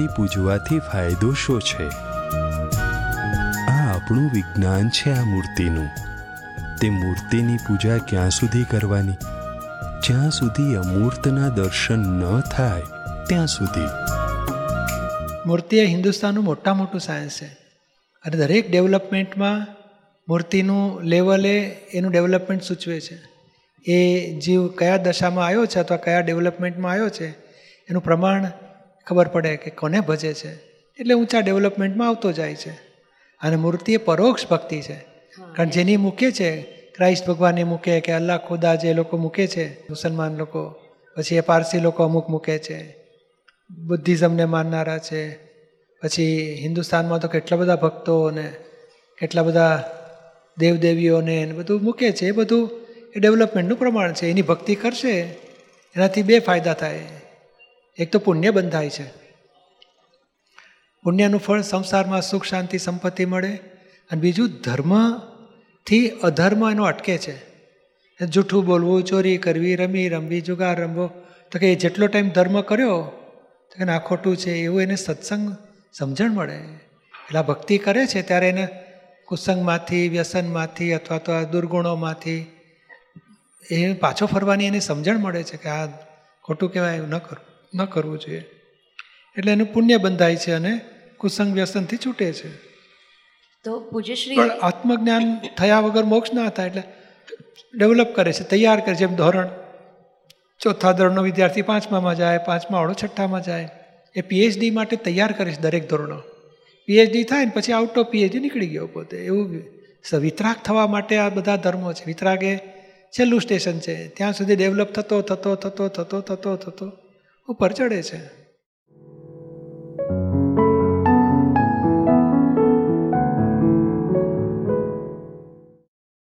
મૂર્તિ પૂજવાથી ફાયદો શો છે? આ આપણું વિજ્ઞાન છે આ મૂર્તિનું. તે મૂર્તિની પૂજા ક્યાં સુધી કરવાની? જ્યાં સુધી અમૂર્તના દર્શન ન થાય, ત્યાં સુધી. મૂર્તિ એ હિન્દુસ્તાનનું મોટા મોટું સાયન્સ છે. અને દરેક ડેવલપમેન્ટમાં મૂર્તિનું લેવલે એનું ડેવલપમેન્ટ સૂચવે છે. એ જીવ કયા દશામાં આવ્યો છે અથવા કયા ડેવલપમેન્ટમાં આવ્યો છે, એનું પ્રમાણ ખબર પડે કે કોને ભજે છે. એટલે ઊંચા ડેવલપમેન્ટમાં આવતો જાય છે. અને મૂર્તિ એ પરોક્ષ ભક્તિ છે. કારણ જેની મૂકે છે ક્રાઇસ્ટ ભગવાનને મૂકે કે અલ્લાહ ખુદા જે લોકો મૂકે છે મુસલમાન લોકો પછી એ પારસી લોકો અમુક મૂકે છે બુદ્ધિઝમને માનનારા છે પછી હિન્દુસ્તાનમાં તો કેટલા બધા ભક્તો અને કેટલા બધા દેવદેવીઓને એને બધું મૂકે છે. એ બધું એ ડેવલપમેન્ટનું પ્રમાણ છે. એની ભક્તિ કરશે એનાથી બે ફાયદા થાય. એક તો પુણ્ય બંધાય છે. પુણ્યનું ફળ સંસારમાં સુખ, શાંતિ, સંપત્તિ મળે અને બીજું ધર્મથી અધર્મ એનો અટકે છે. જૂઠું બોલવું, ચોરી કરવી, રમી, રમવી, જુગાર રમવો, તો કે એ જેટલો ટાઈમ ધર્મ કર્યો, તો કે આ ખોટું છે, એવું એને સત્સંગ સમજણ મળે. એટલે ભક્તિ કરે છે ત્યારે એને કુસંગમાંથી, વ્યસનમાંથી અથવા તો આ દુર્ગુણોમાંથી એ પાછો ફરવાની એને સમજણ મળે છે કે આ ખોટું કહેવાય, એવું ન કરવું ન કરવું જોઈએ. એટલે એનું પુણ્ય બંધાય છે અને કુસંગ વ્યસનથી છૂટે છે. તો પૂજ્યશ્રી પણ આત્મજ્ઞાન થયા વગર મોક્ષ ના થાય એટલે ડેવલપ કરે છે તૈયાર કરે છે એમ ધોરણ. ચોથા ધોરણનો વિદ્યાર્થી પાંચમામાં જાય પાંચમા વાળો છઠ્ઠામાં જાય. એ પીએચડી માટે તૈયાર કરે છે દરેક ધોરણો. પીએચડી થાય ને પછી આઉટ ઓફ પીએચડી નીકળી ગયો પોતે. એવું વિતરાગ થવા માટે આ બધા ધર્મો છે. વિતરાગ એ છેલ્લું સ્ટેશન છે. ત્યાં સુધી ડેવલપ થતો થતો થતો થતો થતો થતો. ઉપર ચડે છે.